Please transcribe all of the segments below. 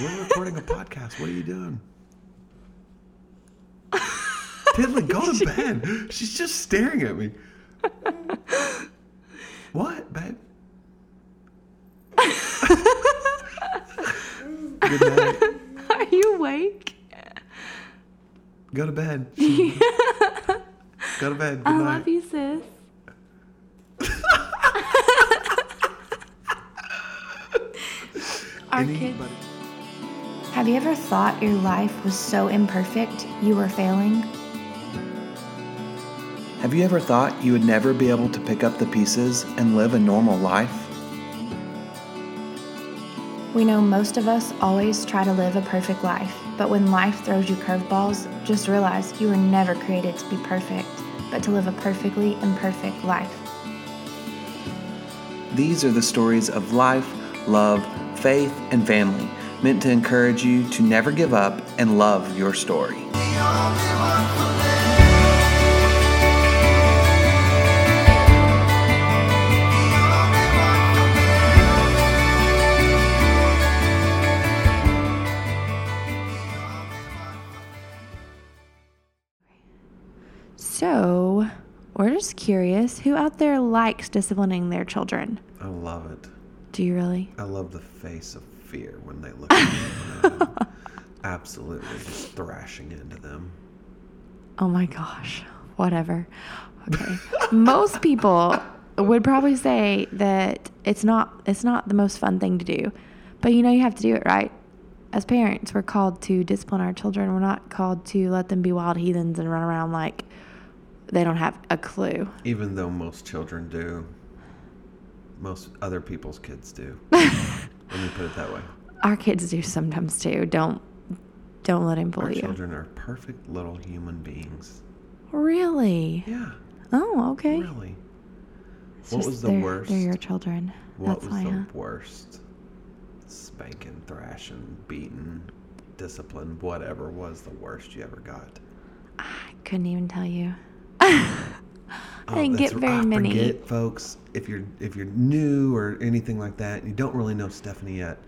we're recording a podcast. What are you doing? Tinley, go to bed. She's just staring at me. What, babe? Good night. Are you awake? Go to bed. Go to bed. Good I night. love you, sis. Our kids. Have you ever thought your life was so imperfect you were failing? Have you ever thought you would never be able to pick up the pieces and live a normal life? We know most of us always try to live a perfect life, but when life throws you curveballs, just realize you were never created to be perfect, but to live a perfectly imperfect life. These are the stories of life, love, faith, and family, meant to encourage you to never give up and love your story. So, we're just curious who out there likes disciplining their children? I love it. Do you really? I love the face of fear when they look at me. Absolutely just thrashing into them. Oh my gosh. Whatever. Okay. Most people would probably say that it's not it's not the most fun thing to do. But you know you have to do it, right? As parents, we're called to discipline our children. We're not called to let them be wild heathens and run around like they don't have a clue. Even though most children do, most other people's kids do. Let me put it that way. Our kids do sometimes too. Don't don't let him Our bully you. Our children are perfect little human beings. Really? Yeah, Oh, okay. really. It's What was the they're, worst? They're your children. What That's was why. the huh? worst? Spanking, thrashing, beating, discipline, whatever was the worst you ever got? I couldn't even tell you. Oh, I didn't get Oh, that's- very I many. Forget, folks. If you're if you're new or anything like that, you don't really know Stephanie yet,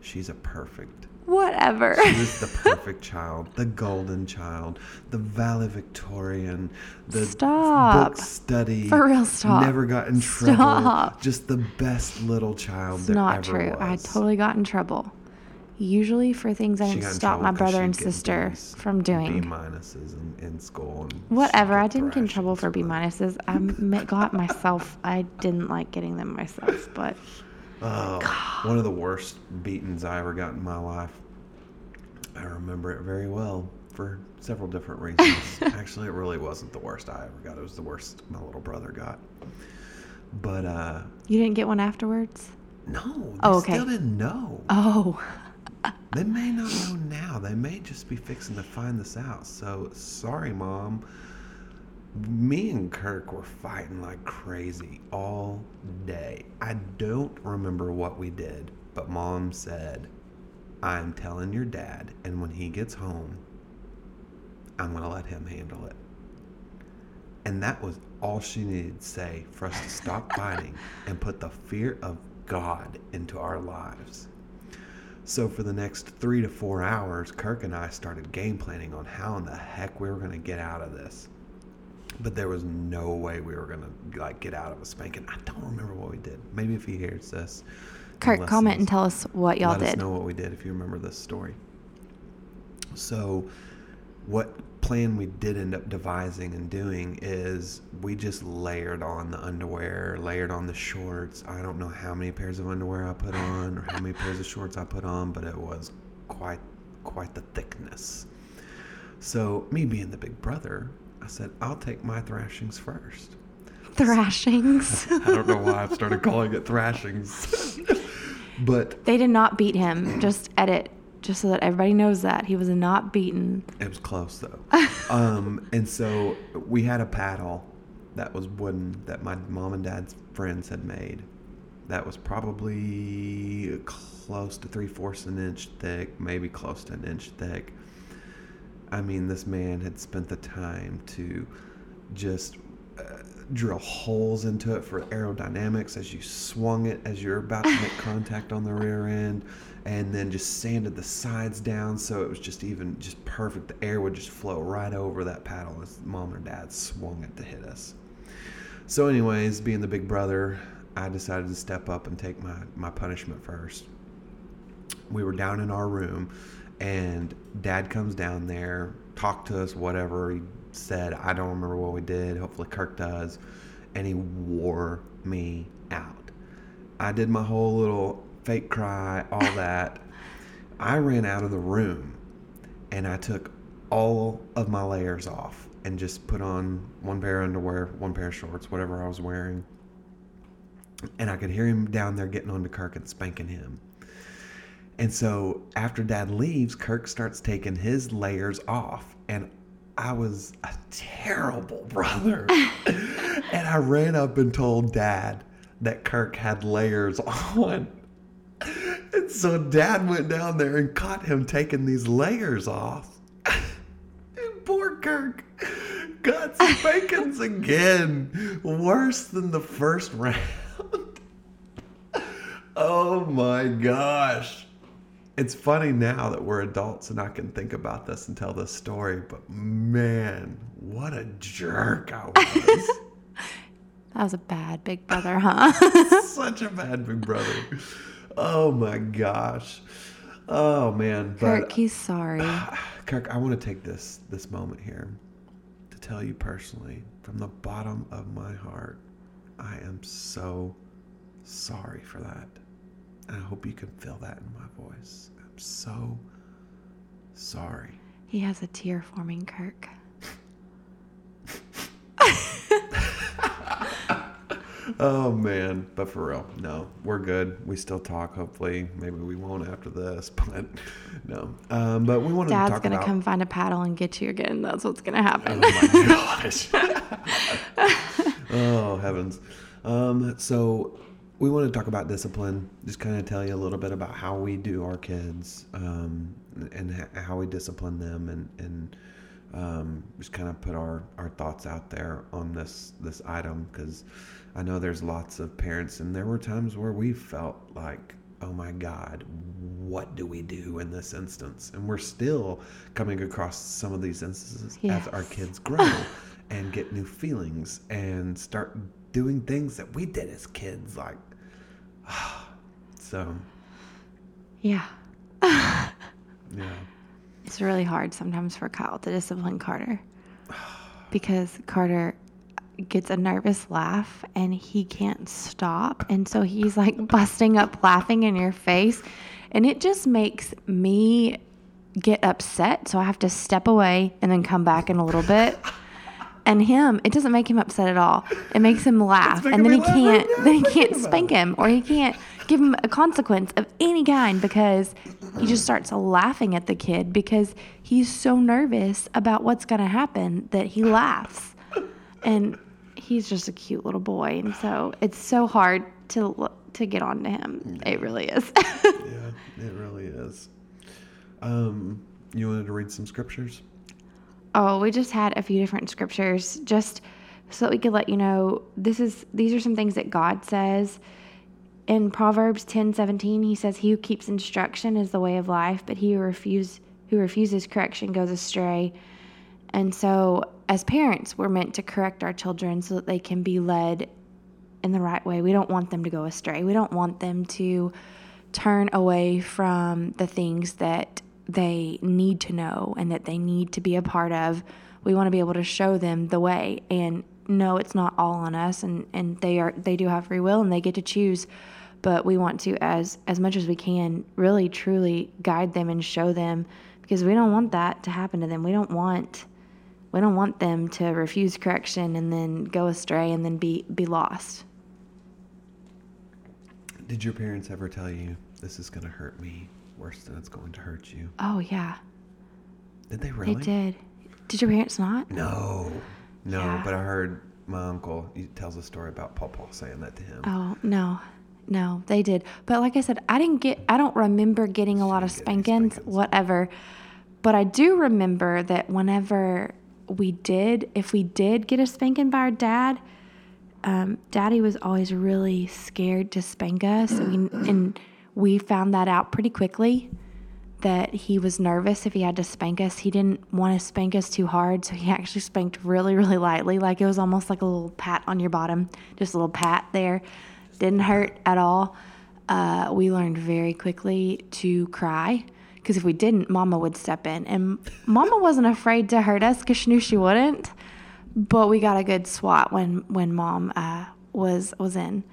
she's a perfect. Whatever. She was the perfect child, the golden child, the valedictorian, the Stop. book study. For real, stop. Never got in trouble. Stop. Just the best little child It's there not ever true. I totally got in trouble. Usually for things I didn't stop my brother and sister Bs, from B doing. minuses in, in school. And Whatever. I didn't get in trouble for B minuses. I got myself. I didn't like getting them myself, but Oh, one of the worst beatings I ever got in my life. I remember it very well for several different reasons. Actually, it really wasn't the worst I ever got. It was the worst my little brother got. But uh you didn't get one afterwards. no, they Oh, okay. still didn't know. Oh, They may not know now. They may just be fixing to find this out. So sorry, mom. Me and Kirk were fighting like crazy all day. I don't remember what we did, but mom said, I'm telling your dad, and when he gets home, I'm going to let him handle it. And that was all she needed to say for us to stop fighting and put the fear of God into our lives. So for the next three to four hours, Kirk and I started game planning on how in the heck we were going to get out of this. But there was no way we were going to like get out of a spanking. I don't remember what we did. Maybe if he hears this, Kirk, comment and tell us what y'all did. let us know what we did if you remember this story. So, what plan we did end up devising and doing is we just layered on the underwear, layered on the shorts. I don't know how many pairs of underwear I put on or how many pairs of shorts I put on, but it was quite quite the thickness. So, me being the big brother, I said, "I'll take my thrashings first. Thrashings. I don't know why I've started calling it thrashings. but they did not beat him. Just edit, just so that everybody knows that he was not beaten. It was close though. um, and so we had a paddle that was wooden that my mom and dad's friends had made. That was probably close to three fourths an inch thick, maybe close to an inch thick. I mean, this man had spent the time to just uh, drill holes into it for aerodynamics as you swung it as you're about to make contact on the rear end and then just sanded the sides down so it was just even just perfect. The air would just flow right over that paddle. As mom or dad swung it to hit us. So anyways being the big brother i decided to step up and take my, my punishment first. We were down in our room and dad comes down there talked to us whatever. He said i don't remember what we did. Hopefully kirk does. And he wore me out. I did my whole little fake cry all that i ran out of the room and i took all of my layers off and just put on one pair of underwear one pair of shorts whatever i was wearing and i could hear him down there getting on to kirk and spanking him and so after dad leaves, Kirk starts taking his layers off. And I was a terrible brother. and I ran up and told dad that Kirk had layers on. So dad went down there and caught him taking these layers off. poor Kirk got spankings again. Worse than the first round. oh my gosh it's funny now that we're adults and I can think about this and tell this story, but man, what a jerk I was. That was a bad big brother, huh? Such a bad big brother. Oh my gosh. Oh man. Kirk, but, he's sorry. Kirk, I want to take this this moment here to tell you personally, from the bottom of my heart, I am so sorry for that. I hope you can feel that in my voice. I'm so sorry. He has a tear forming, Kirk. oh man, but for real, no, we're good. We still talk. Hopefully, maybe we won't after this, but no. Um, but we wanted Dad's to talk about That's gonna about... come find a paddle and get you again. That's what's gonna happen. Oh my gosh. oh heavens. Um, so we want to talk about discipline, just kind of tell you a little bit about how we do our kids um, and how we discipline them and, and um, just kind of put our, our thoughts out there on this, this item because I know there's lots of parents and there were times where we felt like, oh my God, what do we do in this instance? And we're still coming across some of these instances yes. as our kids grow and get new feelings and start doing things that we did as kids, like so. Yeah. yeah. It's really hard sometimes for Kyle to discipline Carter because Carter gets a nervous laugh and he can't stop. And so he's like busting up laughing in your face. And it just makes me get upset. So I have to step away and then come back in a little bit. And him, it doesn't make him upset at all. It makes him laugh, and then he can't. Right then he can't spank him, or he can't give him a consequence of any kind because he just starts laughing at the kid because he's so nervous about what's going to happen that he laughs. And he's just a cute little boy, and so it's so hard to to get on to him. It really is. yeah, it really is. Um, you wanted to read some scriptures? Oh, we just had a few different scriptures just so that we could let you know this is these are some things that God says. In Proverbs 10 17, he says, He who keeps instruction is the way of life, but he who, refuses who refuses correction goes astray. And so, as parents, we're meant to correct our children so that they can be led in the right way. We don't want them to go astray. We don't want them to turn away from the things that they need to know and that they need to be a part of. We want to be able to show them the way and no, it's not all on us and, and they are they do have free will and they get to choose. But we want to as as much as we can really truly guide them and show them because we don't want that to happen to them. We don't want we don't want them to refuse correction and then go astray and then be be lost. Did your parents ever tell you this is going to hurt me? worse than it's going to hurt you. Oh yeah. Did they really? They did. Did your parents not? No, no. Yeah. But I heard my uncle. He tells a story about Paul Paul saying that to him. Oh no, no, they did. But like I said, I didn't get. I don't remember getting a lot of spankings, spankings, whatever. But I do remember that whenever we did, if we did get a spanking by our dad, um, Daddy was always really scared to spank us, we, and we found that out pretty quickly. That he was nervous if he had to spank us. He didn't want to spank us too hard, so he actually spanked really, really lightly. Like it was almost like a little pat on your bottom, just a little pat there. Didn't hurt at all. Uh, we learned very quickly to cry because if we didn't, Mama would step in, and Mama wasn't afraid to hurt us because she knew she wouldn't. But we got a good swat when when Mom uh, was was in.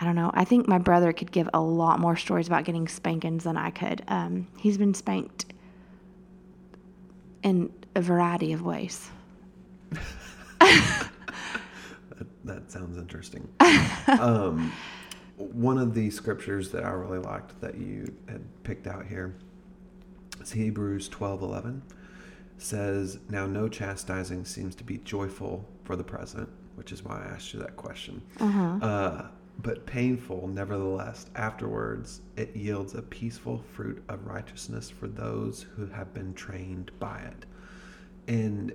I don't know. I think my brother could give a lot more stories about getting spankings than I could. Um, he's been spanked in a variety of ways. That, that sounds interesting. um, one of the scriptures that I really liked that you had picked out here is Hebrews twelve eleven. Says, Now no chastising seems to be joyful for the present, which is why I asked you that question. Uh, but painful, nevertheless, afterwards it yields a peaceful fruit of righteousness for those who have been trained by it. And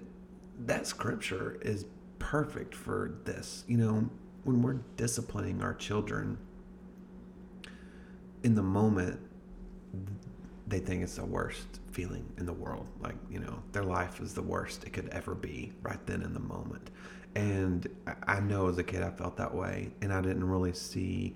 that scripture is perfect for this. You know, when we're disciplining our children, in the moment, they think it's the worst feeling in the world. Like, you know, their life is the worst it could ever be right then in the moment. And I- know as a kid I felt that way, and I didn't really see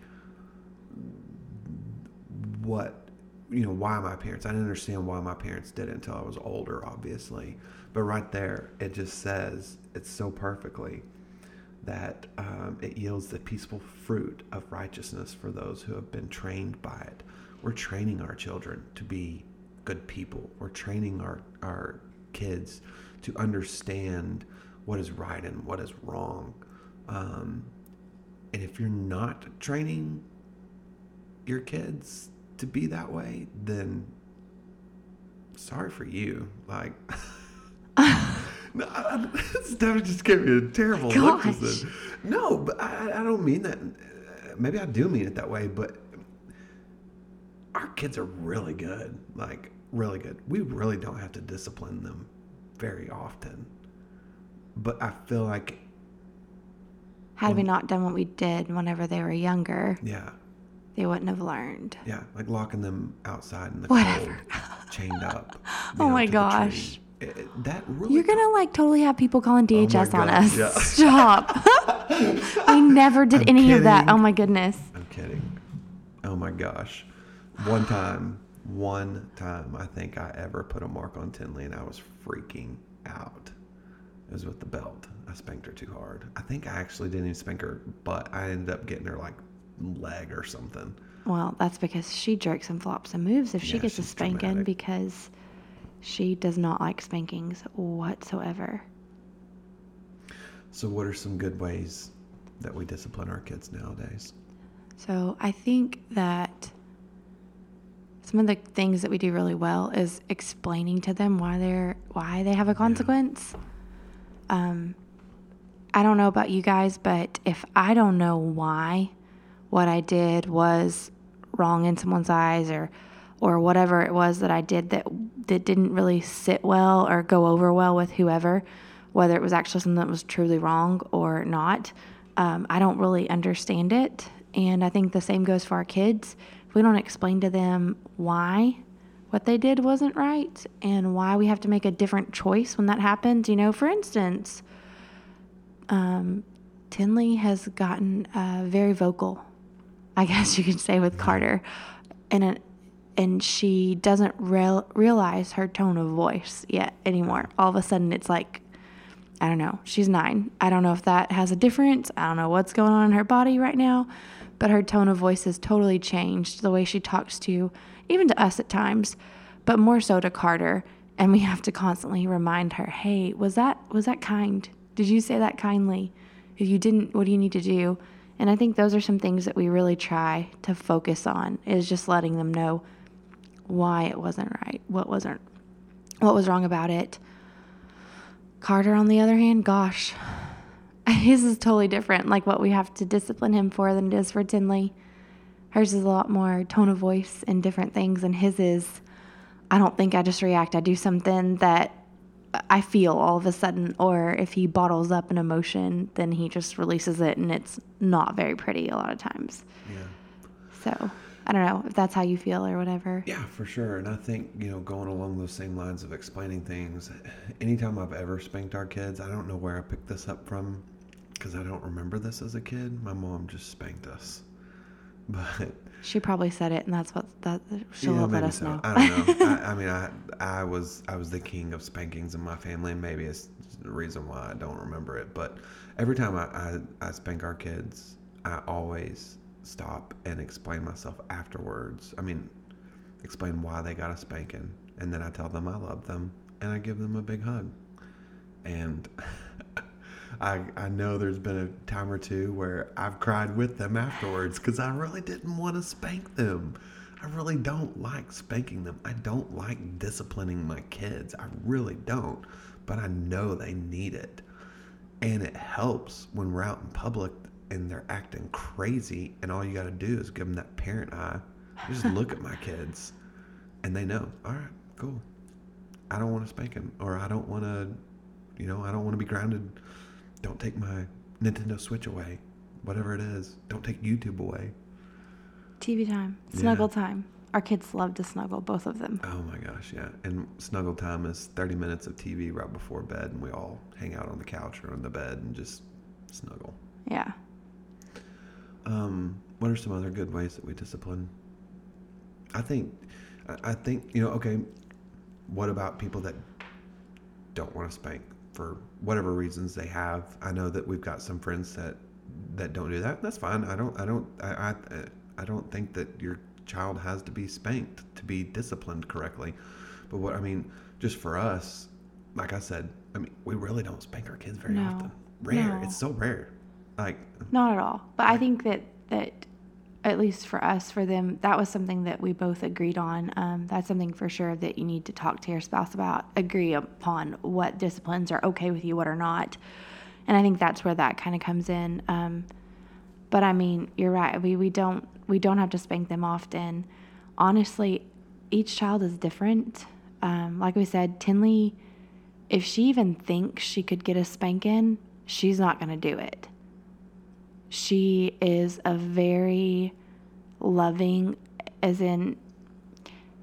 what you know why my parents i didn't understand why my parents did it until i was older obviously but right there it just says it's so perfectly that um, it yields the peaceful fruit of righteousness for those who have been trained by it we're training our children to be good people we're training our our kids to understand what is right and what is wrong um, and if you're not training your kids to be that way, then sorry for you. Like, no, I, Steph just gave me a terrible look. Gosh. then. No, but I, I don't mean that. Maybe I do mean it that way, but our kids are really good. Like, really good. We really don't have to discipline them very often. But I feel like, Had we not done what we did whenever they were younger, yeah, they wouldn't have learned. Yeah, like locking them outside in the Whatever. cold, chained up. Oh know, my to the tree. gosh. It- it- that really. You're gonna like totally have people calling oh DHS on us. yeah. Stop. we never did I'm any of that. Oh my goodness. I'm kidding. Oh my gosh. One time, one time, I think I ever put a mark on Tinley and I was freaking out. It was with the belt. I spanked her too hard. I think I actually didn't even spank her butt. I ended up getting her like leg or something. Well, that's because she jerks and flops and moves if she Yeah, gets a spanking dramatic. because she does not like spankings whatsoever. So, what are some good ways that we discipline our kids nowadays? So I think that some of the things that we do really well is explaining to them why they're why they have a consequence. Um, I don't know about you guys, but if I don't know why what I did was wrong in someone's eyes or or whatever it was that I did that that didn't really sit well or go over well with whoever, whether it was actually something that was truly wrong or not, um, I don't really understand it. And I think the same goes for our kids. We don't explain to them why what they did wasn't right and why we have to make a different choice when that happens, you know, for instance, um, Tinley has gotten uh, very vocal, I guess you could say, with Carter, and and she doesn't real, realize her tone of voice yet anymore. All of a sudden, it's like, I don't know. She's nine. I don't know if that has a difference. I don't know what's going on in her body right now, but her tone of voice has totally changed. The way she talks to, even to us at times, but more so to Carter. And we have to constantly remind her, "Hey, was that was that kind? Did you say that kindly? If you didn't, what do you need to do?" And I think those are some things that we really try to focus on is just letting them know why it wasn't right, what wasn't, what was wrong about it. Carter, on the other hand, gosh, his is totally different, like what we have to discipline him for than it is for Tinley. Hers is a lot more tone of voice and different things, and his is, I don't think I just react. I do something that I feel all of a sudden, or if he bottles up an emotion, then he just releases it, and it's not very pretty a lot of times. Yeah. So I don't know if that's how you feel or whatever. Yeah, for sure. And I think, you know, going along those same lines of explaining things, anytime I've ever spanked our kids, I don't know where I picked this up from because I don't remember this as a kid. My mom just spanked us. But She probably said it, and that's what that she'll yeah, let us so. know. I don't know. I, I mean, I I was I was the king of spankings in my family, and maybe it's the reason why I don't remember it. But every time I, I, I spank our kids, I always stop and explain myself afterwards. I mean, explain why they got a spanking, and then I tell them I love them, and I give them a big hug. And I I know there's been a time or two where I've cried with them afterwards because I really didn't want to spank them. I really don't like spanking them. I don't like disciplining my kids. I really don't. But I know they need it. And it helps when we're out in public and they're acting crazy and all you got to do is give them that parent eye. You just look at my kids and they know, all right, cool. I don't want to spank them, or I don't want to, you know, I don't want to be grounded. Don't take my Nintendo Switch away. Whatever it is. Don't take YouTube away. TV time, snuggle time. Our kids love to snuggle, both of them. Oh my gosh, yeah. And snuggle time is 30 minutes of TV right before bed, and we all hang out on the couch or on the bed and just snuggle. Yeah. Um, what are some other good ways that we discipline? I think, I think, you know, okay, what about people that don't want to spank for whatever reasons they have? I know that we've got some friends that, that don't do that. That's fine. I don't, I don't, I, I, I don't think that your child has to be spanked to be disciplined correctly. But what, I mean, just for us, like I said, I mean, we really don't spank our kids very No. often. Rare. No. It's so rare. Like, Not at all. But I think that that at least for us, for them, that was something that we both agreed on. Um, that's something for sure that you need to talk to your spouse about. Agree upon what disciplines are okay with you, what are not. And I think that's where that kind of comes in. Um, but I mean, you're right. We we don't we don't have to spank them often. Honestly, each child is different. Um, like we said, Tinley, if she even thinks she could get a spanking, she's not going to do it she is a very loving as in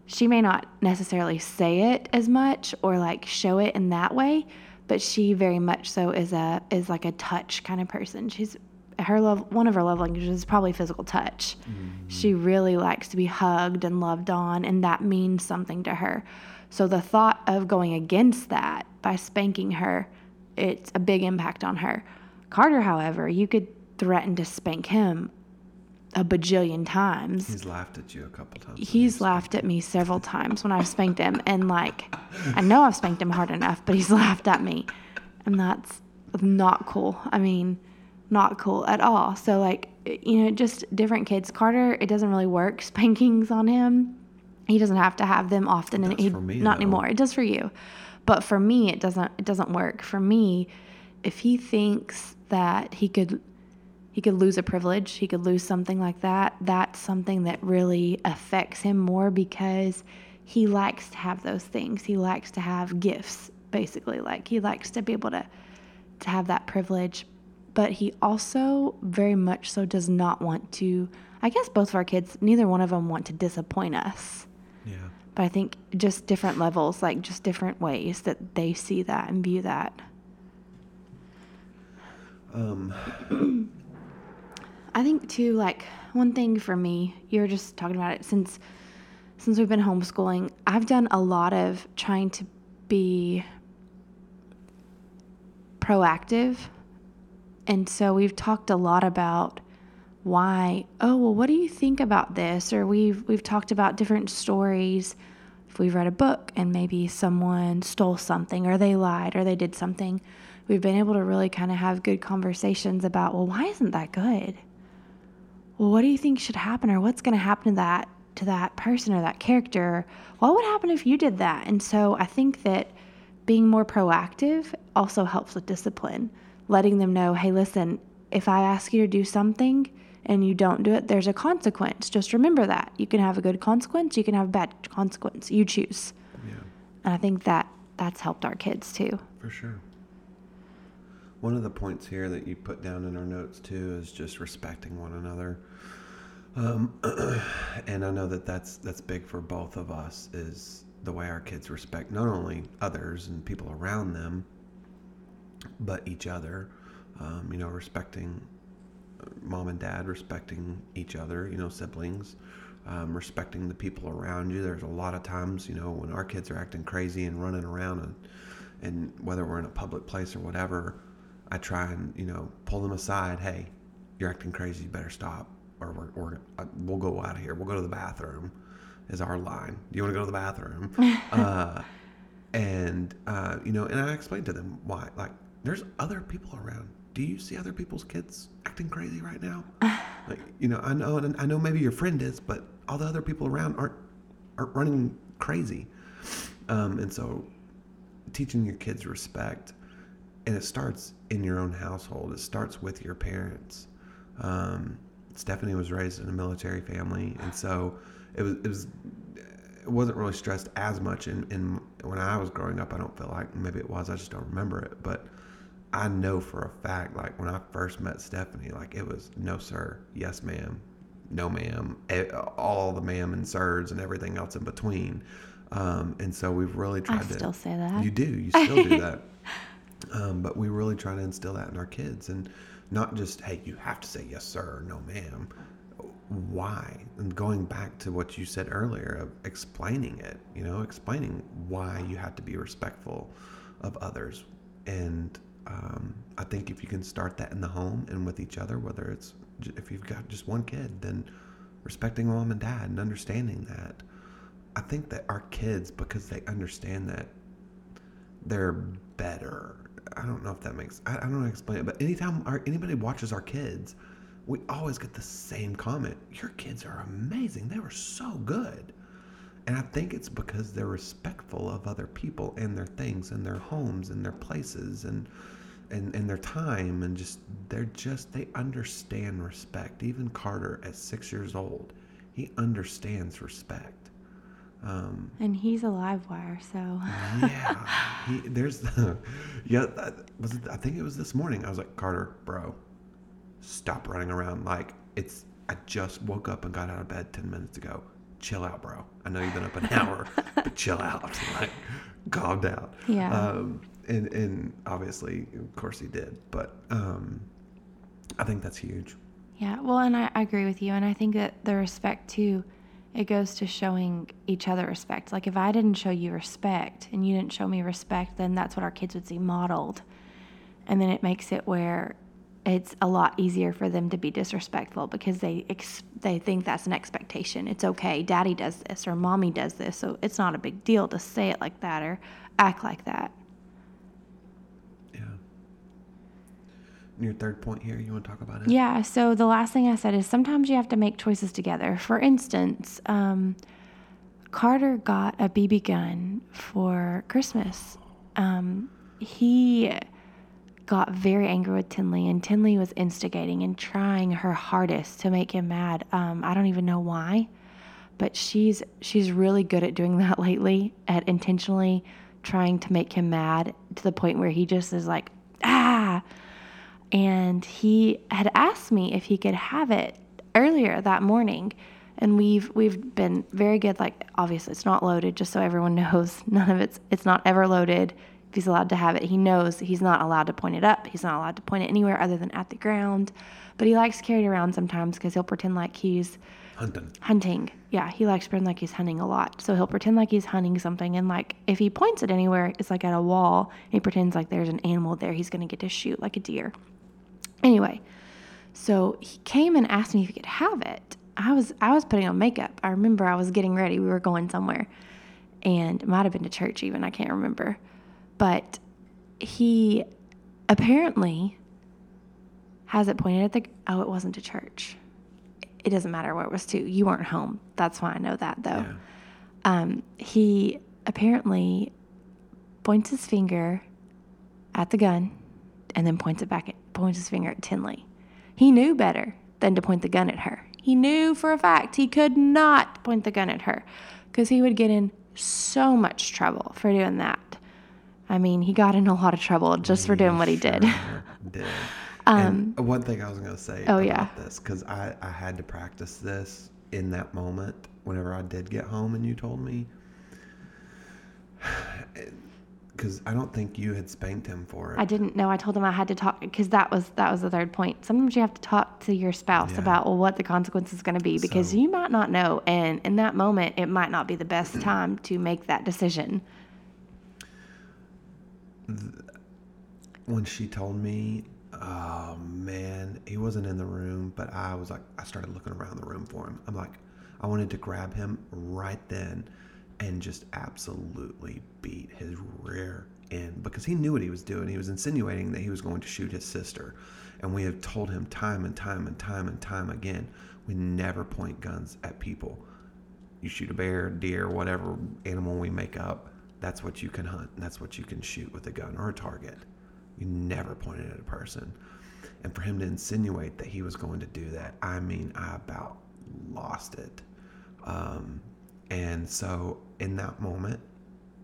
she may not necessarily say it as much or like show it in that way but she very much so is a is like a touch kind of person. She's her love one of her love languages is probably physical touch. Mm-hmm. She really likes to be hugged and loved on and that means something to her. So the thought of going against that by spanking her it's a big impact on her. Carter however you could threaten to spank him a bajillion times he's laughed at you a couple times. he's laughed at me several times when I've spanked him, and like, I know I've spanked him hard enough, but he's laughed at me, and that's not cool. I mean, not cool at all. So like, you know, just different kids. Carter, it doesn't really work spankings on him. He doesn't have to have them often, and he for me, not though. anymore. It does for you, but for me, it doesn't. It doesn't work. For me, if he thinks that he could he could lose a privilege, he could lose something like that. That's something that really affects him more because he likes to have those things. He likes to have gifts, basically. Like he likes to be able to to have that privilege. But he also very much so does not want to I guess both of our kids, neither one of them want to disappoint us. Yeah. But I think just different levels, like just different ways that they see that and view that. Um, I think too, like one thing for me, you're just talking about it since since we've been homeschooling. I've done a lot of trying to be proactive, and so we've talked a lot about why. Oh well, what do you think about this? Or we've we've talked about different stories. If we've read a book and maybe someone stole something, or they lied, or they did something, we've been able to really kind of have good conversations about. Well, why isn't that good? Well, what do you think should happen or what's going to happen to that to that person or that character what would happen if you did that and so i think that being more proactive also helps with discipline letting them know hey listen if i ask you to do something and you don't do it there's a consequence just remember that you can have a good consequence you can have a bad consequence you choose yeah. and i think that that's helped our kids too. For sure. One of the points here that you put down in our notes too is just respecting one another. Um, and I know that that's that's big for both of us is the way our kids respect not only others and people around them, but each other. Um, you know, respecting uh, mom and dad, respecting each other. You know, siblings. Um, respecting the people around you. There's a lot of times, you know, when our kids are acting crazy and running around, and, and whether we're in a public place or whatever, I try and you know pull them aside. Hey, you're acting crazy. You better stop, or we're, we're uh, we'll go out of here. We'll go to the bathroom. Is our line? Do you want to go to the bathroom? uh, and uh, you know, and I explained to them why. Like, there's other people around. Do you see other people's kids acting crazy right now? like, you know, I know, and I know maybe your friend is, but all the other people around aren't aren't running crazy. Um, and so, teaching your kids respect, and it starts in your own household. It starts with your parents. Um, Stephanie was raised in a military family, and so it was it was it wasn't really stressed as much in, in when I was growing up. I don't feel like maybe it was. I just don't remember it, but I know for a fact, like when I first met Stephanie, like it was no sir, yes ma'am, no ma'am, all the ma'am and sirs and everything else in between. Um, and so we've really tried I to. still say that. You do. You still do that. Um, but we really try to instill that in our kids and not just, hey, you have to say yes, sir, or no, ma'am. Why? And going back to what you said earlier of explaining it, you know, explaining why you have to be respectful of others. And um, I think if you can start that in the home and with each other, whether it's if you've got just one kid, then respecting mom and dad and understanding that. I think that our kids, because they understand that, they're better I don't know if that makes I, I don't know how to explain it, but anytime our, anybody watches our kids, we always get the same comment. Your kids are amazing. They were so good. And I think it's because they're respectful of other people and their things and their homes and their places and and, and their time and just they're just they understand respect. Even Carter at six years old, he understands respect. Um, and he's a live wire, so yeah. He, there's the yeah. Was it, I think it was this morning. I was like, Carter, bro, stop running around like it's. I just woke up and got out of bed ten minutes ago. Chill out, bro. I know you've been up an hour, but chill out. Like, calm down. Yeah. Um, and and obviously, of course, he did. But um, I think that's huge. Yeah. Well, and I, I agree with you, and I think that the respect too it goes to showing each other respect. Like if I didn't show you respect and you didn't show me respect, then that's what our kids would see modeled. And then it makes it where it's a lot easier for them to be disrespectful because they ex- they think that's an expectation. It's okay. Daddy does this or mommy does this, so it's not a big deal to say it like that or act like that. Your third point here, you want to talk about it? Yeah. So the last thing I said is sometimes you have to make choices together. For instance, um, Carter got a BB gun for Christmas. Um, he got very angry with Tinley, and Tinley was instigating and trying her hardest to make him mad. Um, I don't even know why, but she's she's really good at doing that lately, at intentionally trying to make him mad to the point where he just is like, ah and he had asked me if he could have it earlier that morning. And we've we've been very good like obviously it's not loaded just so everyone knows none of it's it's not ever loaded. If he's allowed to have it he knows he's not allowed to point it up. He's not allowed to point it anywhere other than at the ground. But he likes to carry it around sometimes because he'll pretend like he's hunting. Hunting. Yeah he likes to pretend like he's hunting a lot. So he'll pretend like he's hunting something and like if he points it anywhere it's like at a wall he pretends like there's an animal there he's going to get to shoot like a deer Anyway, so he came and asked me if he could have it. I was I was putting on makeup. I remember I was getting ready. We were going somewhere, and it might have been to church even. I can't remember, but he apparently has it pointed at the. Oh, it wasn't to church. It doesn't matter where it was to. You weren't home. That's why I know that though. Yeah. Um, he apparently points his finger at the gun and then points it back at points his finger at Tinley. He knew better than to point the gun at her. He knew for a fact he could not point the gun at her because he would get in so much trouble for doing that. I mean, he got in a lot of trouble just for doing what he did. Sure did. Um, and one thing I was going to say oh, about yeah. this, because I, I had to practice this in that moment whenever I did get home and you told me. Because I don't think you had spanked him for it. I didn't know. I told him I had to talk because that was that was the third point. Sometimes you have to talk to your spouse Yeah. about well, what the consequence is going to be because So- you might not know, and in that moment, it might not be the best mm. time to make that decision. when she told me, oh man, he wasn't in the room, but I was like, I started looking around the room for him. I'm like, I wanted to grab him right then and just absolutely beat his rear end because he knew what he was doing. He was insinuating that he was going to shoot his sister. And we have told him time and time and time and time again we never point guns at people. You shoot a bear, deer, whatever animal we make up, that's what you can hunt. and That's what you can shoot with a gun or a target. You never point it at a person. And for him to insinuate that he was going to do that, I mean, I about lost it. Um, and so in that moment,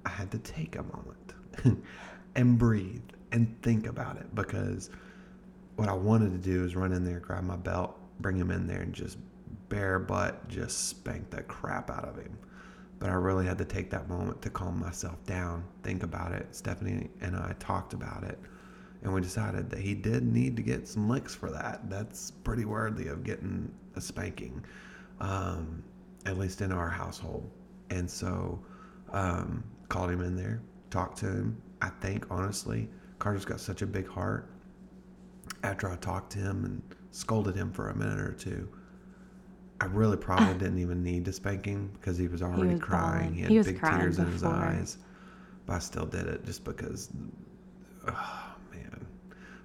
I had to take a moment and breathe and think about it because what I wanted to do is run in there, grab my belt, bring him in there, and just bare butt just spank the crap out of him. But I really had to take that moment to calm myself down, think about it. Stephanie and I talked about it, and we decided that he did need to get some licks for that. That's pretty worthy of getting a spanking, um, at least in our household. And so, um, called him in there, talked to him. I think honestly, Carter's got such a big heart. After I talked to him and scolded him for a minute or two, I really probably didn't even need to spank him because he was already was crying. bawling. He had He big tears in his eyes. But I still did it just because, man.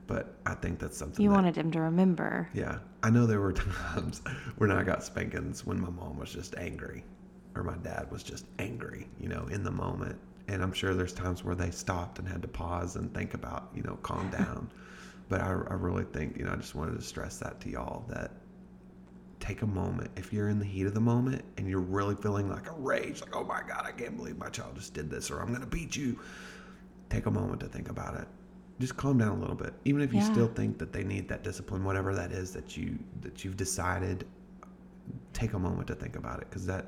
But I think that's something You that, wanted him to remember. yeah. I know there were times when I got spankings when my mom was just angry or my dad was just angry, you know, in the moment. And I'm sure there's times where they stopped and had to pause and think about, you know, calm down. but I, I really think, you know, I just wanted to stress that to y'all that take a moment. If you're in the heat of the moment and you're really feeling like a rage, like, oh my God, I can't believe my child just did this or I'm going to beat you, take a moment to think about it. Just calm down a little bit. Even if you Yeah. still think that they need that discipline, whatever that is that you that you've decided, take a moment to think about it because that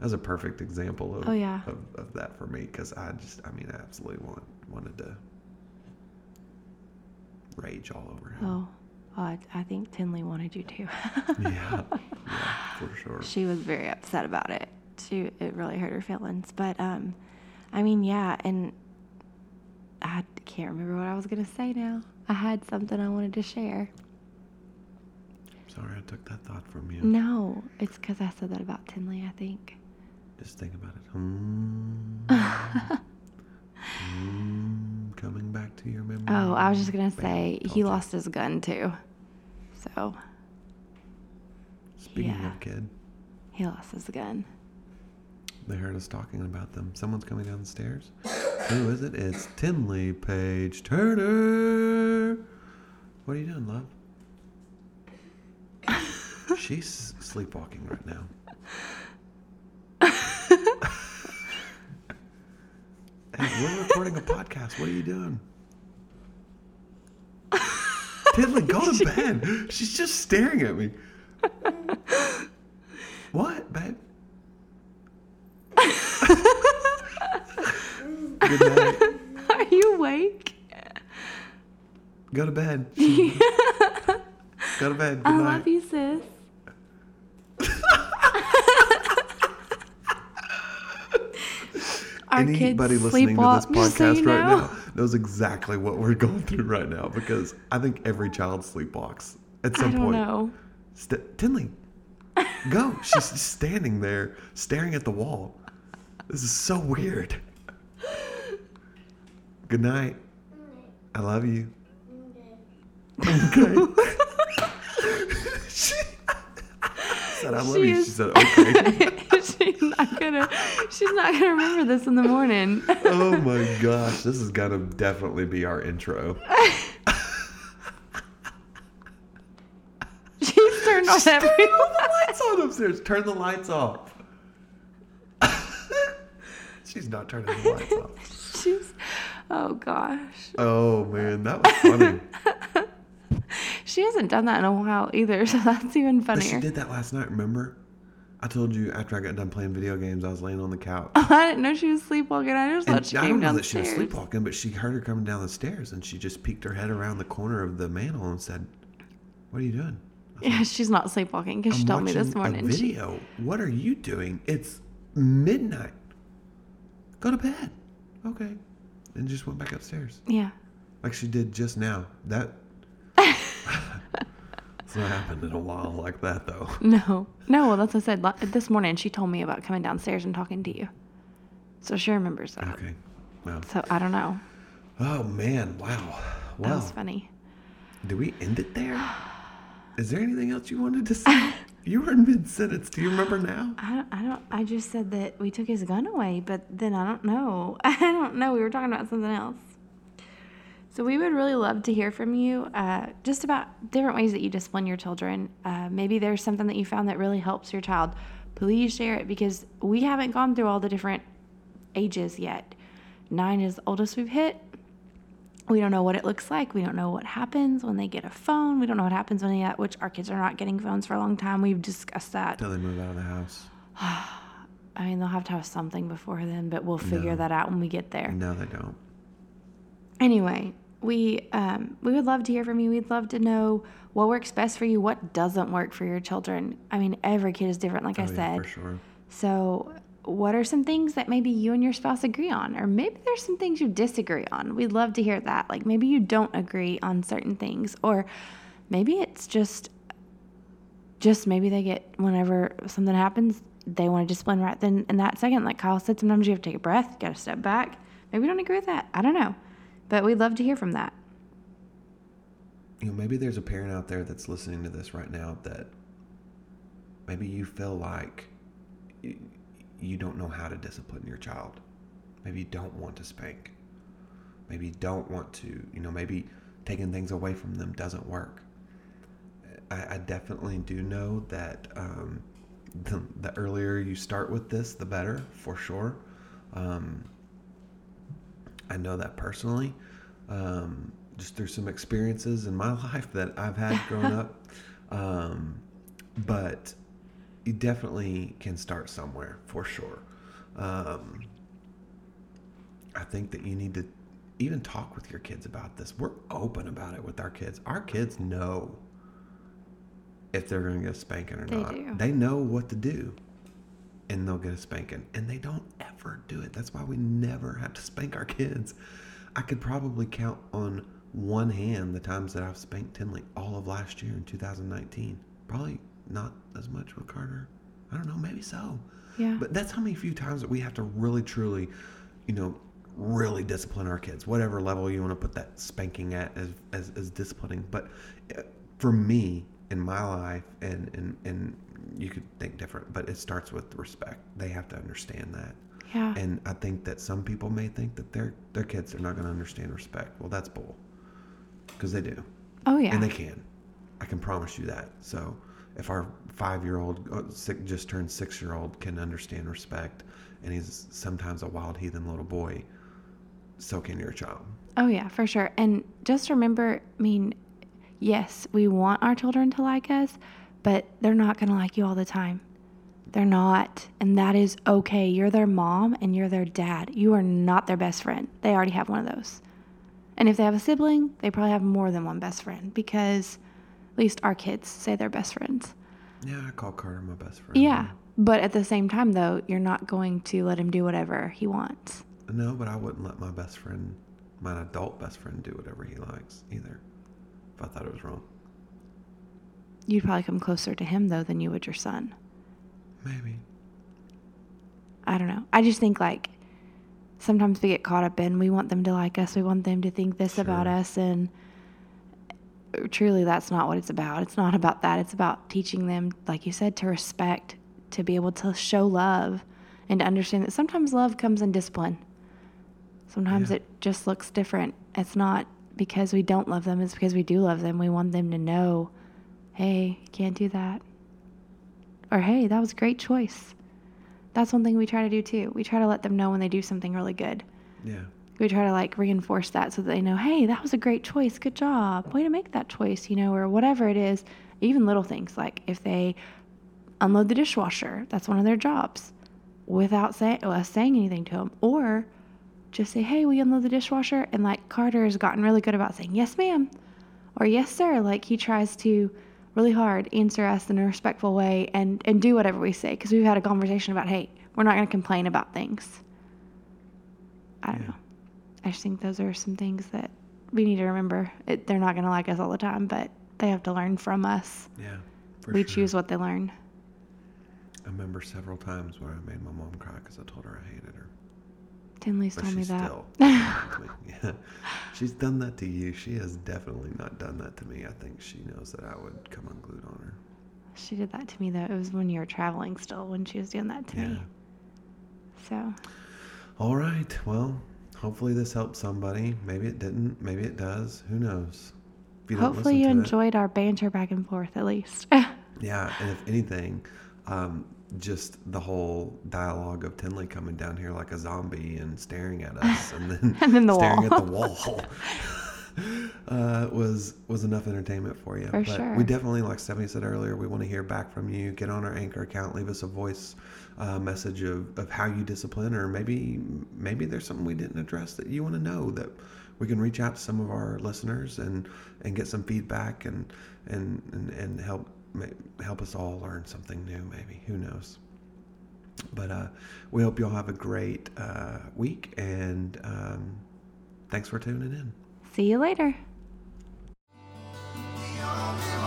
that's a perfect example of, Oh, yeah. of, of that for me because I just I mean I absolutely want, wanted to rage all over him. Oh, I, I think Tinley wanted you to. Yeah, yeah, for sure. she was very upset about it. She it really hurt her feelings. But um, I mean, yeah, and I can't remember what I was gonna say now. I had something I wanted to share. Sorry, I took that thought from you. No, it's because I said that about Tinley. I think. Just think about it. Hmm. Hmm, coming back to your memory. Oh, I was just gonna say he you. lost his gun too. So Speaking yeah. of kid, he lost his gun. They heard us talking about them. Someone's coming down the stairs. Who is it? It's Tinley Page Turner. What are you doing, love? She's sleepwalking right now. hey, we're recording a podcast. What are you doing? Tinley, go to bed. She's just staring at me. What, babe? Good night. Are you awake? Go to bed. Go to bed. Good I night. love you, sis. Our Anybody listening to this just so podcast you right know. now knows exactly what we're going through right now because I think every child sleepwalks at some I don't point. know. St- Tinley, go. She's standing there staring at the wall. This is so weird. Good night. I love you. Okay. she said, I love She you. She said, okay. she's not gonna. She's not gonna remember this in the morning. oh my gosh. This is going to definitely be our intro. she's turned on Turn every. all the lights on upstairs. Turn the lights off. She's not turning the lights off. She's. Oh gosh. Oh man, that was funny. She hasn't done that in a while either, so that's even But she did that last night. Remember? I told you after I got done playing video games, I was laying on the couch. I didn't know she was sleepwalking. I just and thought she I don't know downstairs. that she was sleepwalking, but she heard her coming down the stairs, and she just peeked her head around the corner of the manhole and said, "What are you doing?" Yeah, she's not sleepwalking because she told me this morning. A She- video. What are you doing? It's midnight. Go to bed. Okay. And just went back upstairs. yeah. Like she did just now. That It's not happened in a while like that though. No. No, well, that's what I said. This morning, she told me about coming downstairs and talking to you. So she remembers that. Okay. Well. So I don't know. Oh man, wow. Wow. That was funny. Do we end it there? Is there anything else you wanted to say? you were in mid sentence. Do you remember now? I don't, I don't, I just said that we took his gun away, but then I don't know. I don't know. We were talking about something else. So we would really love to hear from you uh, just about different ways that you discipline your children. Uh, maybe there's something that you found that really helps your child. Please share it because we haven't gone through all the different ages yet. Nine is the oldest we've hit. We don't know what it looks like. We don't know what happens when they get a phone. We don't know what happens when they, uh, which our kids are not getting phones for a long time. We've discussed that. Till they move out of the house. I mean, they'll have to have something before then, but we'll figure No. that out when we get there. No, they don't. Anyway, we um, we would love to hear from you. We'd love to know what works best for you, what doesn't work for your children. I mean, every kid is different, like I Oh, yeah, said. for sure. So, what are some things that maybe you and your spouse agree on, or maybe there's some things you disagree on? We'd love to hear that. Like maybe you don't agree on certain things, or maybe it's just just maybe they get whenever something happens, they want to discipline right then in that second. Like Kyle said, sometimes you have to take a breath, got to step back. Maybe we don't agree with that. I don't know, but we'd love to hear from that. you know, maybe there's a parent out there that's listening to this right now that maybe you feel like you don't know how to discipline your child. Maybe you don't want to spank. Maybe you don't want to, you know, maybe taking things away from them doesn't work. I, I definitely do know that um, the, the earlier you start with this, the better, for sure. Um, I know that personally, um, just through some experiences in my life that I've had growing up. Um, but you definitely can start somewhere for sure. Um, I think that you need to even talk with your kids about this. We're open about it with our kids. Our kids know if they're going to get a spanking or They not. do. They know what to do and they'll get a spanking. And they don't ever do it. That's why we never have to spank our kids. I could probably count on one hand the times that I've spanked Tinley all of last year in 2019. Probably not as much with Carter. I don't know, maybe so. Yeah. But that's how many few times that we have to really, truly, you know, really discipline our kids, whatever level you want to put that spanking at as, as, as disciplining. But uh, for me, in my life, and, and, and you could think different, but it starts with respect. They have to understand that. yeah. And I think that some people may think that their their kids are not going to understand respect. Well, that's bull, because they do, oh yeah. and they can. I can promise you that. So, if our five year old, uh, just turned six year old, can understand respect, and he's sometimes a wild heathen little boy, so can your child. Oh, yeah, for sure. And just remember, I mean, yes, we want our children to like us, but they're not going to like you all the time. They're not. And that is okay. You're their mom and you're their dad. You are not their best friend. They already have one of those. And if they have a sibling, they probably have more than one best friend because least our kids say they're best friends. Yeah, I call Carter my best friend. Yeah. But at the same time, though, you're not going to let him do whatever he wants. No, but I wouldn't let my best friend, my adult best friend, do whatever he likes either. If I thought it was wrong, You'd probably come closer to him, though, than you would your son. maybe. I don't know. I just think like sometimes we get caught up in we want them to like us, we want them to think this about us, and truly that's not what it's about. It's not about that. It's about teaching them, like you said, to respect, to be able to show love, and to understand that sometimes love comes in discipline. Sometimes Yeah. it just looks different. It's not because we don't love them, it's because we do love them. We want them to know, hey, you can't do that. Or hey, that was a great choice. That's one thing we try to do too. We try to let them know when they do something really good. Yeah. We try to like reinforce that so that they know, hey, that was a great choice. Good job. Way to make that choice, you know, or whatever it is. Even little things like if they unload the dishwasher, that's one of their jobs without say, us saying anything to them. Or just say, hey, we unload the dishwasher. And like Carter has gotten really good about saying, yes, ma'am, or yes, sir. Like he tries to really hard answer us in a respectful way and, and do whatever we say because we've had a conversation about, hey, we're not going to complain about things. I don't Yeah. know. I just think those are some things that we need to remember. It, they're not going to like us all the time, but they have to learn from us. Yeah. We sure. choose what they learn. I remember several times where I made my mom cry because I told her I hated her. Tinley's But told me that. still yeah. She's done that to you. She has definitely not done that to me. I think she knows that I would come unglued on her. She did that to me though. It was when you were traveling still when she was doing that to Yeah. me. So All right. Well, hopefully this helped somebody. Maybe it didn't. Maybe it does. Who knows? You hopefully you to it- enjoyed our banter back and forth at least. Yeah, and if anything, um, just the whole dialogue of Tinley coming down here like a zombie and staring at us, and then, And then the staring wall. at the wall, uh, was was enough entertainment for you. For but sure. we definitely, like Stephanie said earlier, we want to hear back from you. Get on our Anchor account, leave us a voice uh, message of, of how you discipline, or maybe maybe there's something we didn't address that you want to know that we can reach out to some of our listeners and and get some feedback and and and, and help help us all learn something new maybe who knows but uh, we hope you all have a great uh, week and um, thanks for tuning in See you later moment.